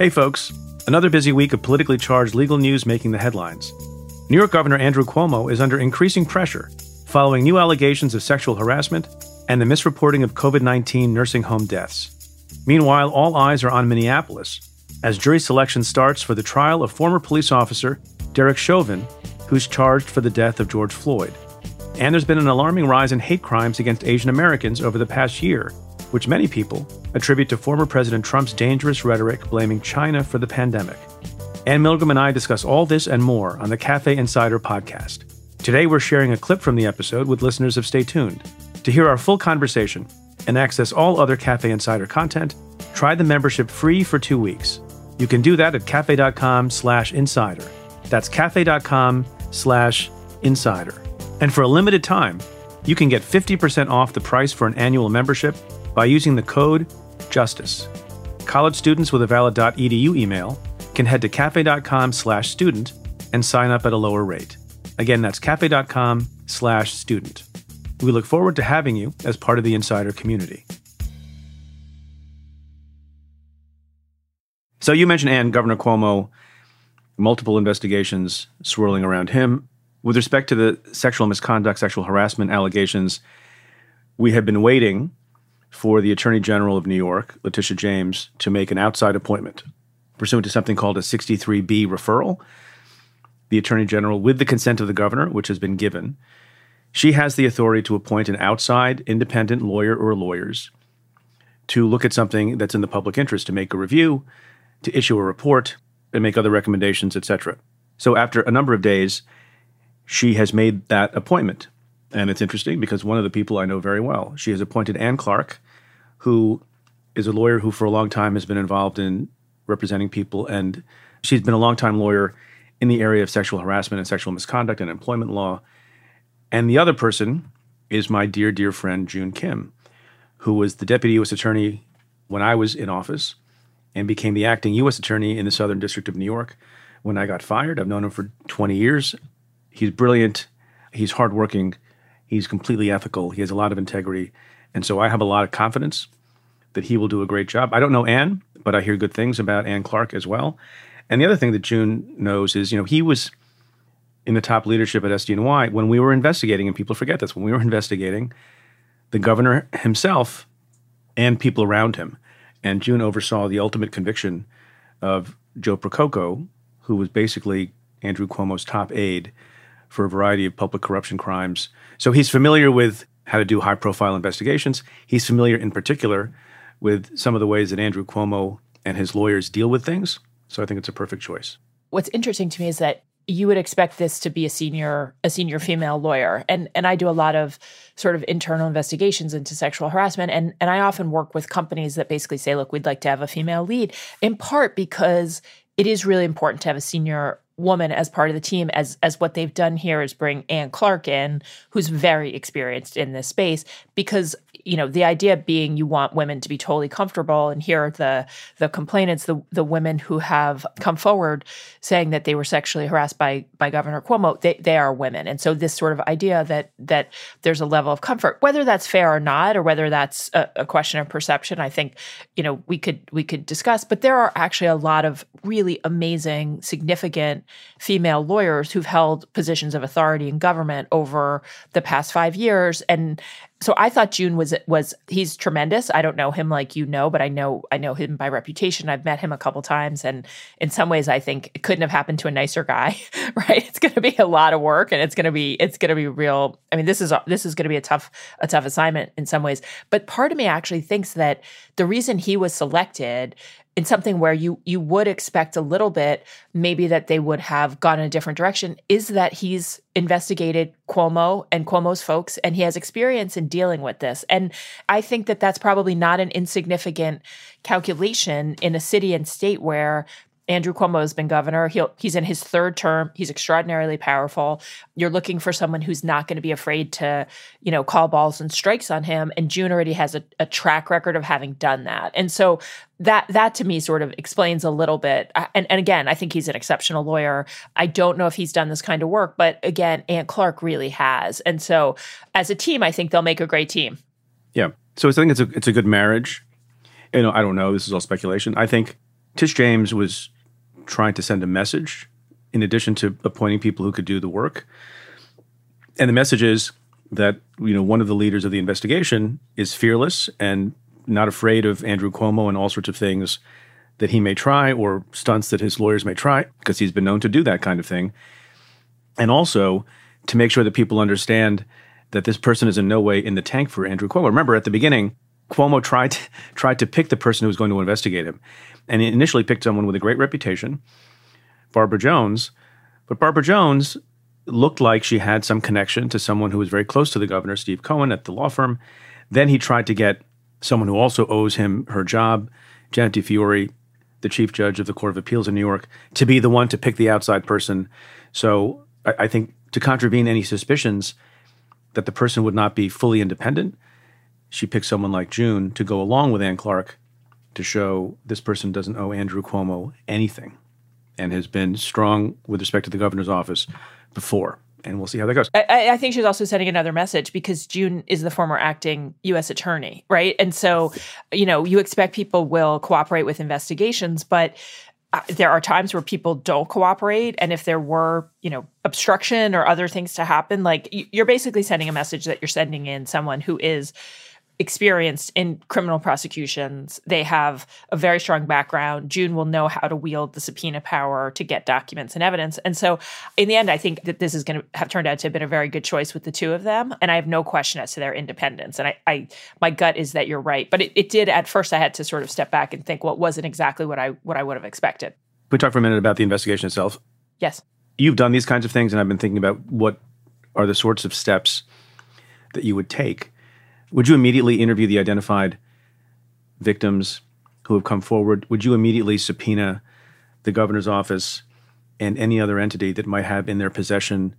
Hey, folks. Another busy week of politically charged legal news making the headlines. New York Governor Andrew Cuomo is under increasing pressure following new allegations of sexual harassment and the misreporting of COVID 19 nursing home deaths. Meanwhile, all eyes are on Minneapolis as jury selection starts for the trial of former police officer Derek Chauvin, who's charged for the death of George Floyd. And there's been an alarming rise in hate crimes against Asian Americans over the past year, which many people attribute to former President Trump's dangerous rhetoric blaming China for the pandemic. Anne Milgram and I discuss all this and more on the Cafe Insider podcast. Today, we're sharing a clip from the episode with listeners of Stay Tuned. To hear our full conversation and access all other Cafe Insider content, try the membership free for two weeks. You can do that at cafe.com slash insider. That's cafe.com slash insider. And for a limited time, you can get 50% off the price for an annual membership by using the code JUSTICE. College students with a valid .edu email can head to cafe.com slash student and sign up at a lower rate. Again, that's cafe.com slash student. We look forward to having you as part of the Insider community. So you mentioned, Anne, Governor Cuomo, multiple investigations swirling around him. With respect to the sexual misconduct, sexual harassment allegations, we have been waiting for the Attorney General of New York, Letitia James, to make an outside appointment pursuant to something called a 63(8) referral. The Attorney General, with the consent of the governor, which has been given, she has the authority to appoint an outside independent lawyer or lawyers to look at something that's in the public interest, to make a review, to issue a report, and make other recommendations, etc. So after a number of days, she has made that appointment. And it's interesting because one of the people I know very well, she has appointed Anne Clark, who is a lawyer who for a long time has been involved in representing people. And she's been a long-time lawyer in the area of sexual harassment and sexual misconduct and employment law. And the other person is my dear, dear friend, Joon Kim, who was the deputy U.S. attorney when I was in office and became the acting U.S. attorney in the Southern District of New York when I got fired. I've known him for 20 years. He's brilliant. He's hardworking. He's completely ethical. He has a lot of integrity. And so I have a lot of confidence that he will do a great job. I don't know Anne, but I hear good things about Anne Clark as well. And the other thing that Joon knows is, you know, he was in the top leadership at SDNY when we were investigating, and people forget this, when we were investigating, the governor himself and people around him. And Joon oversaw the ultimate conviction of Joe Percoco, who was basically Andrew Cuomo's top aide for a variety of public corruption crimes. So he's familiar with how to do high profile investigations. He's familiar in particular with some of the ways that Andrew Cuomo and his lawyers deal with things. So I think it's a perfect choice. What's interesting to me is that you would expect this to be a senior a senior female lawyer and and I do a lot of sort of internal investigations into sexual harassment and and I often work with companies that basically say look we'd like to have a female lead in part because it is really important to have a senior woman as part of the team as as what they've done here is bring Anne Clark in who's very experienced in this space because you know the idea being you want women to be totally comfortable and here are the the complainants the the women who have come forward saying that they were sexually harassed by by Governor Cuomo they they are women. And so this sort of idea that that there's a level of comfort whether that's fair or not or whether that's a, a question of perception I think you know we could we could discuss. But there are actually a lot of really amazing significant female lawyers who've held positions of authority in government over the past 5 years and so I thought Joon was was he's tremendous. I don't know him like you know, but I know I know him by reputation. I've met him a couple times, and in some ways, I think it couldn't have happened to a nicer guy. Right? It's going to be a lot of work, and it's going to be it's going to be real. I mean, this is this is going to be a tough a tough assignment in some ways. But part of me actually thinks that the reason he was selected in something where you you would expect a little bit maybe that they would have gone in a different direction is that he's investigated Cuomo and Cuomo's folks and he has experience in dealing with this. And I think that that's probably not an insignificant calculation in a city and state where Andrew Cuomo has been governor. He'll, he's in his third term. He's extraordinarily powerful. You're looking for someone who's not going to be afraid to, you know, call balls and strikes on him. And Joon already has a, a track record of having done that. And so that that to me sort of explains a little bit. And, and again, I think he's an exceptional lawyer. I don't know if he's done this kind of work, but again, Anne Clark really has. And so as a team, I think they'll make a great team. Yeah. So I think it's a it's a good marriage. You know, I don't know. This is all speculation. I think Tish James was trying to send a message in addition to appointing people who could do the work. And the message is that you know one of the leaders of the investigation is fearless and not afraid of Andrew Cuomo and all sorts of things that he may try or stunts that his lawyers may try because he's been known to do that kind of thing. And also to make sure that people understand that this person is in no way in the tank for Andrew Cuomo. Remember at the beginning, Cuomo tried to, tried to pick the person who was going to investigate him. And he initially picked someone with a great reputation, Barbara Jones. But Barbara Jones looked like she had some connection to someone who was very close to the governor, Steve Cohen, at the law firm. Then he tried to get someone who also owes him her job, Janet DiFiore, the chief judge of the Court of Appeals in New York, to be the one to pick the outside person. So I, I think to contravene any suspicions that the person would not be fully independent, she picked someone like Joon to go along with Anne Clark to show this person doesn't owe Andrew Cuomo anything and has been strong with respect to the governor's office before. And we'll see how that goes. I, I, think she's also sending another message because Joon is the former acting U.S. attorney, right? And so, you know, you expect people will cooperate with investigations, but uh, there are times where people don't cooperate and if there were you know obstruction or other things to happen like you're basically sending a message that you're sending in someone who is experienced in criminal prosecutions. They have a very strong background. Joon will know how to wield the subpoena power to get documents and evidence. And so, in the end, I think that this is going to have turned out to have been a very good choice with the two of them. And I have no question as to their independence. And I, I my gut is that you're right. But it, it did at first. I had to sort of step back and think, well, wasn't exactly what I what I would have expected. We talk for a minute about the investigation itself. Yes, you've done these kinds of things, and I've been thinking about what are the sorts of steps that you would take would you immediately interview the identified victims who have come forward? Would you immediately subpoena the governor's office and any other entity that might have in their possession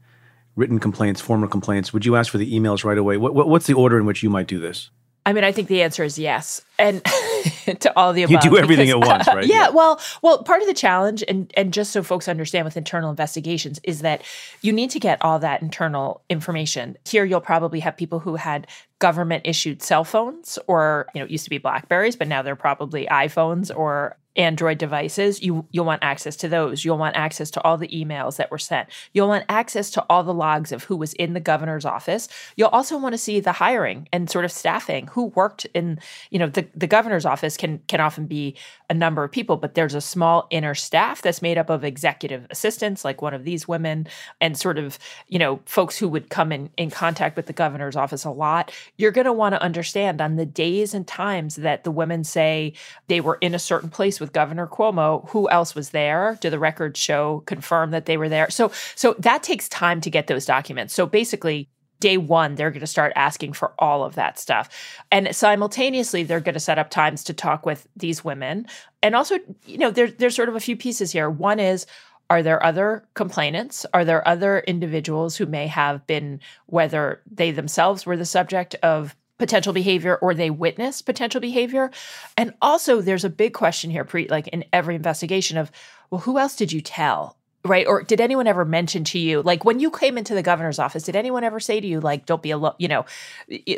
written complaints, formal complaints? Would you ask for the emails right away? What, what, what's the order in which you might do this? I mean, I think the answer is yes, and to all the above. You do everything because, at once, right? yeah, yeah, Well, well, part of the challenge, and and just so folks understand with internal investigations, is that you need to get all that internal information. Here, you'll probably have people who had government issued cell phones, or you know, it used to be Blackberries, but now they're probably iPhones or Android devices, you you'll want access to those. You'll want access to all the emails that were sent. You'll want access to all the logs of who was in the governor's office. You'll also want to see the hiring and sort of staffing who worked in, you know, the, the governor's office can can often be a number of people, but there's a small inner staff that's made up of executive assistants, like one of these women, and sort of, you know, folks who would come in, in contact with the governor's office a lot. You're gonna want to understand on the days and times that the women say they were in a certain place with Governor Cuomo, who else was there? Do the records show confirm that they were there? So so that takes time to get those documents. So basically day one they're going to start asking for all of that stuff and simultaneously they're going to set up times to talk with these women and also you know there, there's sort of a few pieces here one is are there other complainants are there other individuals who may have been whether they themselves were the subject of potential behavior or they witness potential behavior. And also, there's a big question here, Preet like in every investigation of, well, who else did you tell? Right. Or did anyone ever mention to you, like when you came into the governor's office, did anyone ever say to you, like, don't be alone, you know,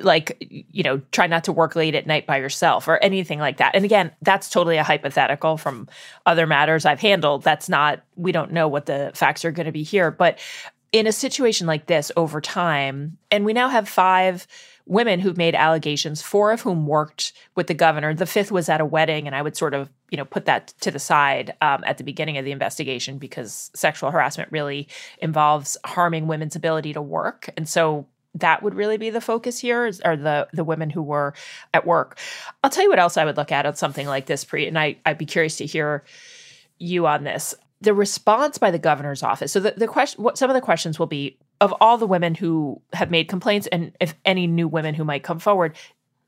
like, you know, try not to work late at night by yourself or anything like that? And again, that's totally a hypothetical from other matters I've handled. That's not, we don't know what the facts are going to be here. But in a situation like this over time, and we now have five women who've made allegations, four of whom worked with the governor. The fifth was at a wedding, and I would sort of, you know, put that to the side um, at the beginning of the investigation because sexual harassment really involves harming women's ability to work, and so that would really be the focus here are the the women who were at work. I'll tell you what else I would look at on something like this, Preet, and I I'd be curious to hear you on this. The response by the governor's office. So the, the question, what some of the questions will be of all the women who have made complaints and if any new women who might come forward,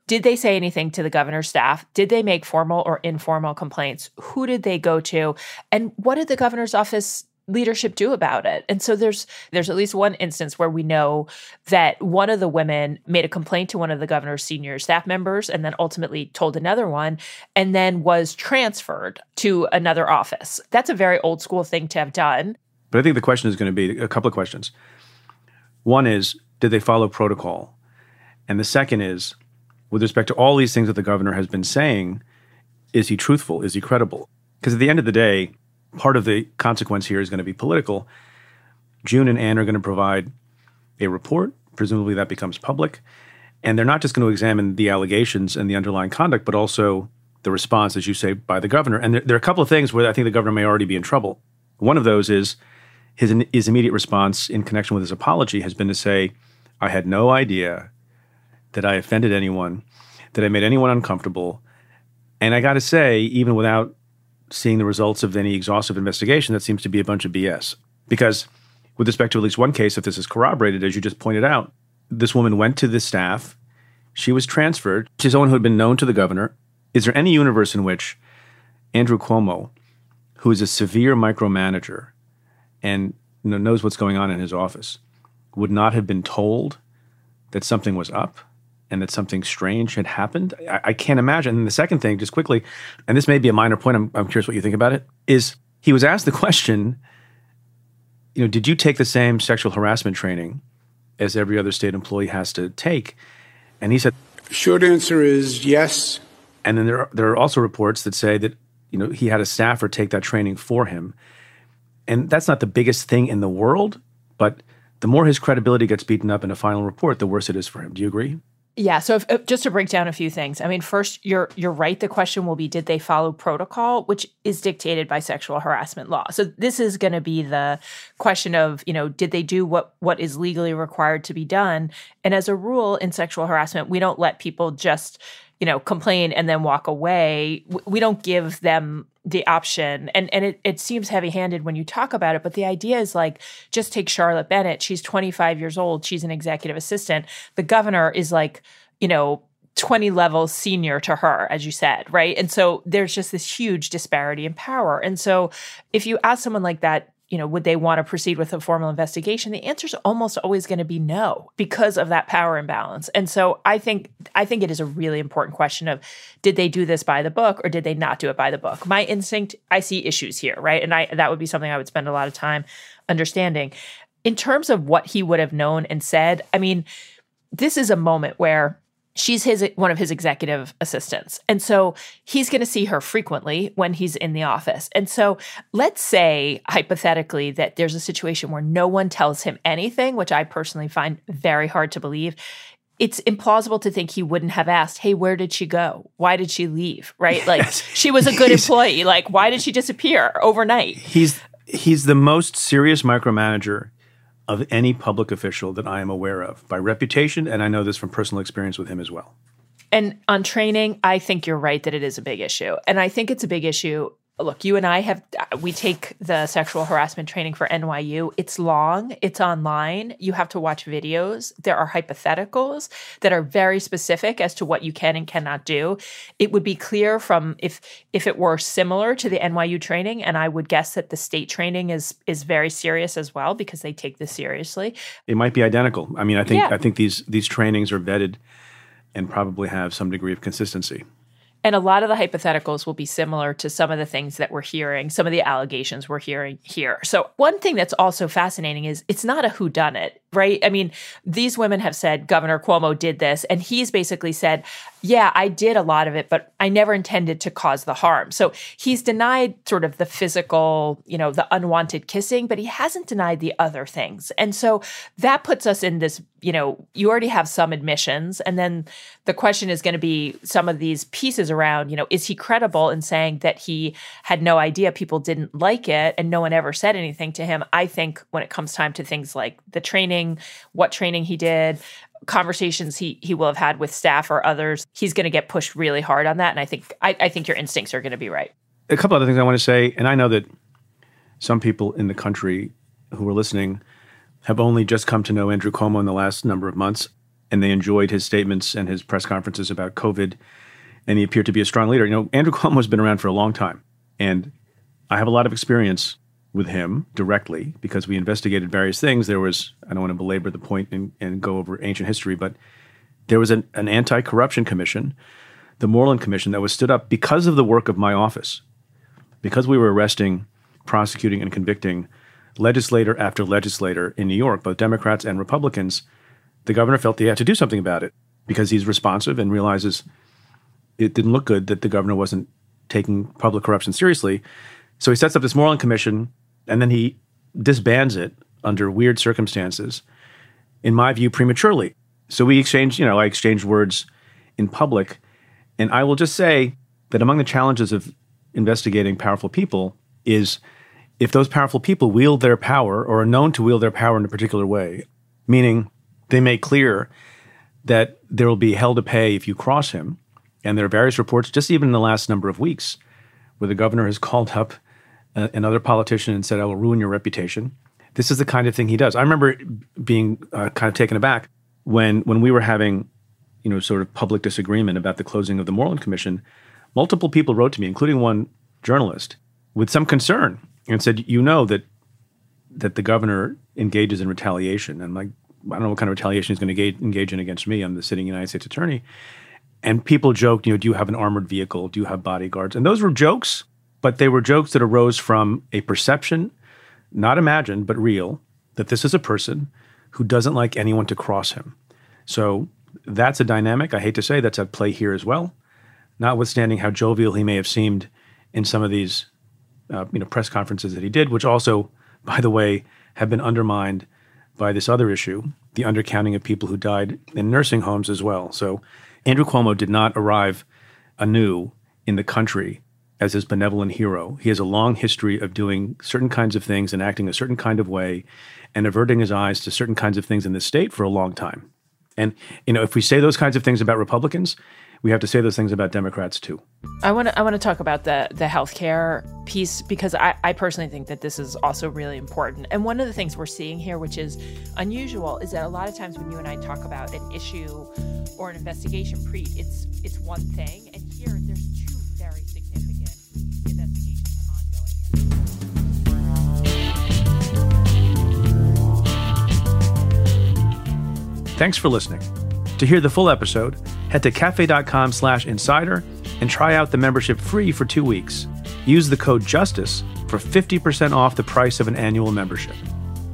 did they say anything to the governor's staff? Did they make formal or informal complaints? Who did they go to? And what did the governor's office leadership do about it and so there's there's at least one instance where we know that one of the women made a complaint to one of the governor's senior staff members and then ultimately told another one and then was transferred to another office that's a very old school thing to have done but i think the question is going to be a couple of questions one is, did they follow protocol? And the second is, with respect to all these things that the governor has been saying, is he truthful? Is he credible? Because at the end of the day, part of the consequence here is going to be political. Joon and Anne are going to provide a report. Presumably that becomes public. And they're not just going to examine the allegations and the underlying conduct, but also the response, as you say, by the governor. And there, there, are a couple of things where I think the governor may already be in trouble. One of those is his, his immediate response in connection with his apology has been to say, I had no idea that I offended anyone, that I made anyone uncomfortable. And I got to say, even without seeing the results of any exhaustive investigation, that seems to be a bunch of BS. Because with respect to at least one case, if this is corroborated, as you just pointed out, this woman went to the staff. She was transferred to someone who had been known to the governor. Is there any universe in which Andrew Cuomo, who is a severe micromanager and knows what's going on in his office, would not have been told that something was up and that something strange had happened? I, I can't imagine. And the second thing, just quickly, and this may be a minor point, I'm, I'm curious what you think about it, is he was asked the question, you know, did you take the same sexual harassment training as every other state employee has to take? And he said, Short answer is yes. And then there are, there are also reports that say that you know he had a staffer take that training for him, and that's not the biggest thing in the world. But the more his credibility gets beaten up in a final report, the worse it is for him. Do you agree? Yeah. So if, just to break down a few things, I mean, first, you're you're right. The question will be, did they follow protocol, which is dictated by sexual harassment law? So this is going to be the question of, you know, did they do what what is legally required to be done? And as a rule in sexual harassment, we don't let people just you know complain and then walk away we don't give them the option and and it, it seems heavy handed when you talk about it but the idea is like just take charlotte bennett she's 25 years old she's an executive assistant the governor is like you know 20 levels senior to her, as you said, right? And so there's just this huge disparity in power. And so if you ask someone like that, you know, would they want to proceed with a formal investigation? The answer is almost always going to be no because of that power imbalance. And so I think I think it is a really important question of did they do this by the book or did they not do it by the book? My instinct, I see issues here, right? And I that would be something I would spend a lot of time understanding. In terms of what he would have known and said, I mean, this is a moment where she's his one of his executive assistants and so he's going to see her frequently when he's in the office and so let's say hypothetically that there's a situation where no one tells him anything which i personally find very hard to believe it's implausible to think he wouldn't have asked, "Hey, where did she go? Why did she leave?" Right? Like she was a good employee. Like why did she disappear overnight? He's he's the most serious micromanager of any public official that I am aware of by reputation, and I know this from personal experience with him as well. And on training, I think you're right that it is a big issue. And I think it's a big issue look, you and I have, we take the sexual harassment training for NYU. It's long, it's online. You have to watch videos. There are hypotheticals that are very specific as to what you can and cannot do. It would be clear from if, if it were similar to the NYU training, and I would guess that the state training is, is very serious as well because they take this seriously. It might be identical. I mean, I think, yeah. I think these, these trainings are vetted and probably have some degree of consistency. And a lot of the hypotheticals will be similar to some of the things that we're hearing, some of the allegations we're hearing here. So, one thing that's also fascinating is it's not a whodunit, right? I mean, these women have said Governor Cuomo did this, and he's basically said, yeah, I did a lot of it, but I never intended to cause the harm. So he's denied sort of the physical, you know, the unwanted kissing, but he hasn't denied the other things. And so that puts us in this, you know, you already have some admissions. And then the question is going to be some of these pieces around, you know, is he credible in saying that he had no idea people didn't like it and no one ever said anything to him? I think when it comes time to things like the training, what training he did, conversations he he will have had with staff or others, he's going to get pushed really hard on that. And I think I, I think your instincts are going to be right. A couple other things I want to say, and I know that some people in the country who are listening have only just come to know Andrew Cuomo in the last number of months, and they enjoyed his statements and his press conferences about COVID, and he appeared to be a strong leader. You know, Andrew Cuomo has been around for a long time, and I have a lot of experience with him directly because we investigated various things. There was, I don't want to belabor the point and, and go over ancient history, but there was an, an anti corruption commission, the Moreland Commission, that was stood up because of the work of my office, because we were arresting, prosecuting, and convicting legislator after legislator in New York, both Democrats and Republicans. The governor felt he had to do something about it because he's responsive and realizes it didn't look good that the governor wasn't taking public corruption seriously. So he sets up this Moreland Commission and then he disbands it under weird circumstances, in my view, prematurely. So we exchanged, you know, I exchanged words in public. And I will just say that among the challenges of investigating powerful people is if those powerful people wield their power or are known to wield their power in a particular way, meaning they make clear that there will be hell to pay if you cross him. And there are various reports, just even in the last number of weeks, where the governor has called up uh, another politician and said, I will ruin your reputation. This is the kind of thing he does. I remember being uh, kind of taken aback when, when we were having, you know, sort of public disagreement about the closing of the Moreland Commission. Multiple people wrote to me, including one journalist, with some concern and said, "You know that that the governor engages in retaliation." And I'm like, I don't know what kind of retaliation he's going to engage, engage in against me. I'm the sitting United States attorney. And people joked, you know, do you have an armored vehicle? Do you have bodyguards? And those were jokes, but they were jokes that arose from a perception, not imagined, but real, that this is a person who doesn't like anyone to cross him. So that's a dynamic. I hate to say that's at play here as well, notwithstanding how jovial he may have seemed in some of these uh, you know press conferences that he did, which also, by the way, have been undermined by this other issue, the undercounting of people who died in nursing homes as well. So Andrew Cuomo did not arrive anew in the country as his benevolent hero. He has a long history of doing certain kinds of things and acting a certain kind of way and averting his eyes to certain kinds of things in the state for a long time. And you know, if we say those kinds of things about Republicans, we have to say those things about Democrats too. I want to I want to talk about the the healthcare piece because I, I personally think that this is also really important. And one of the things we're seeing here, which is unusual, is that a lot of times when you and I talk about an issue or an investigation, Preet it's it's one thing, and here there's two Thanks for listening. To hear the full episode, head to cafe.com slash insider and try out the membership free for two weeks. Use the code JUSTICE for 50% off the price of an annual membership.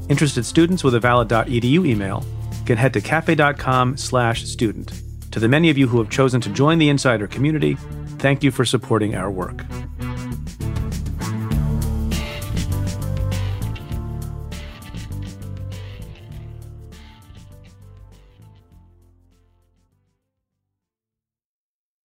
Interested students with a valid.edu email can head to cafe.com slash student. To the many of you who have chosen to join the Insider community, thank you for supporting our work.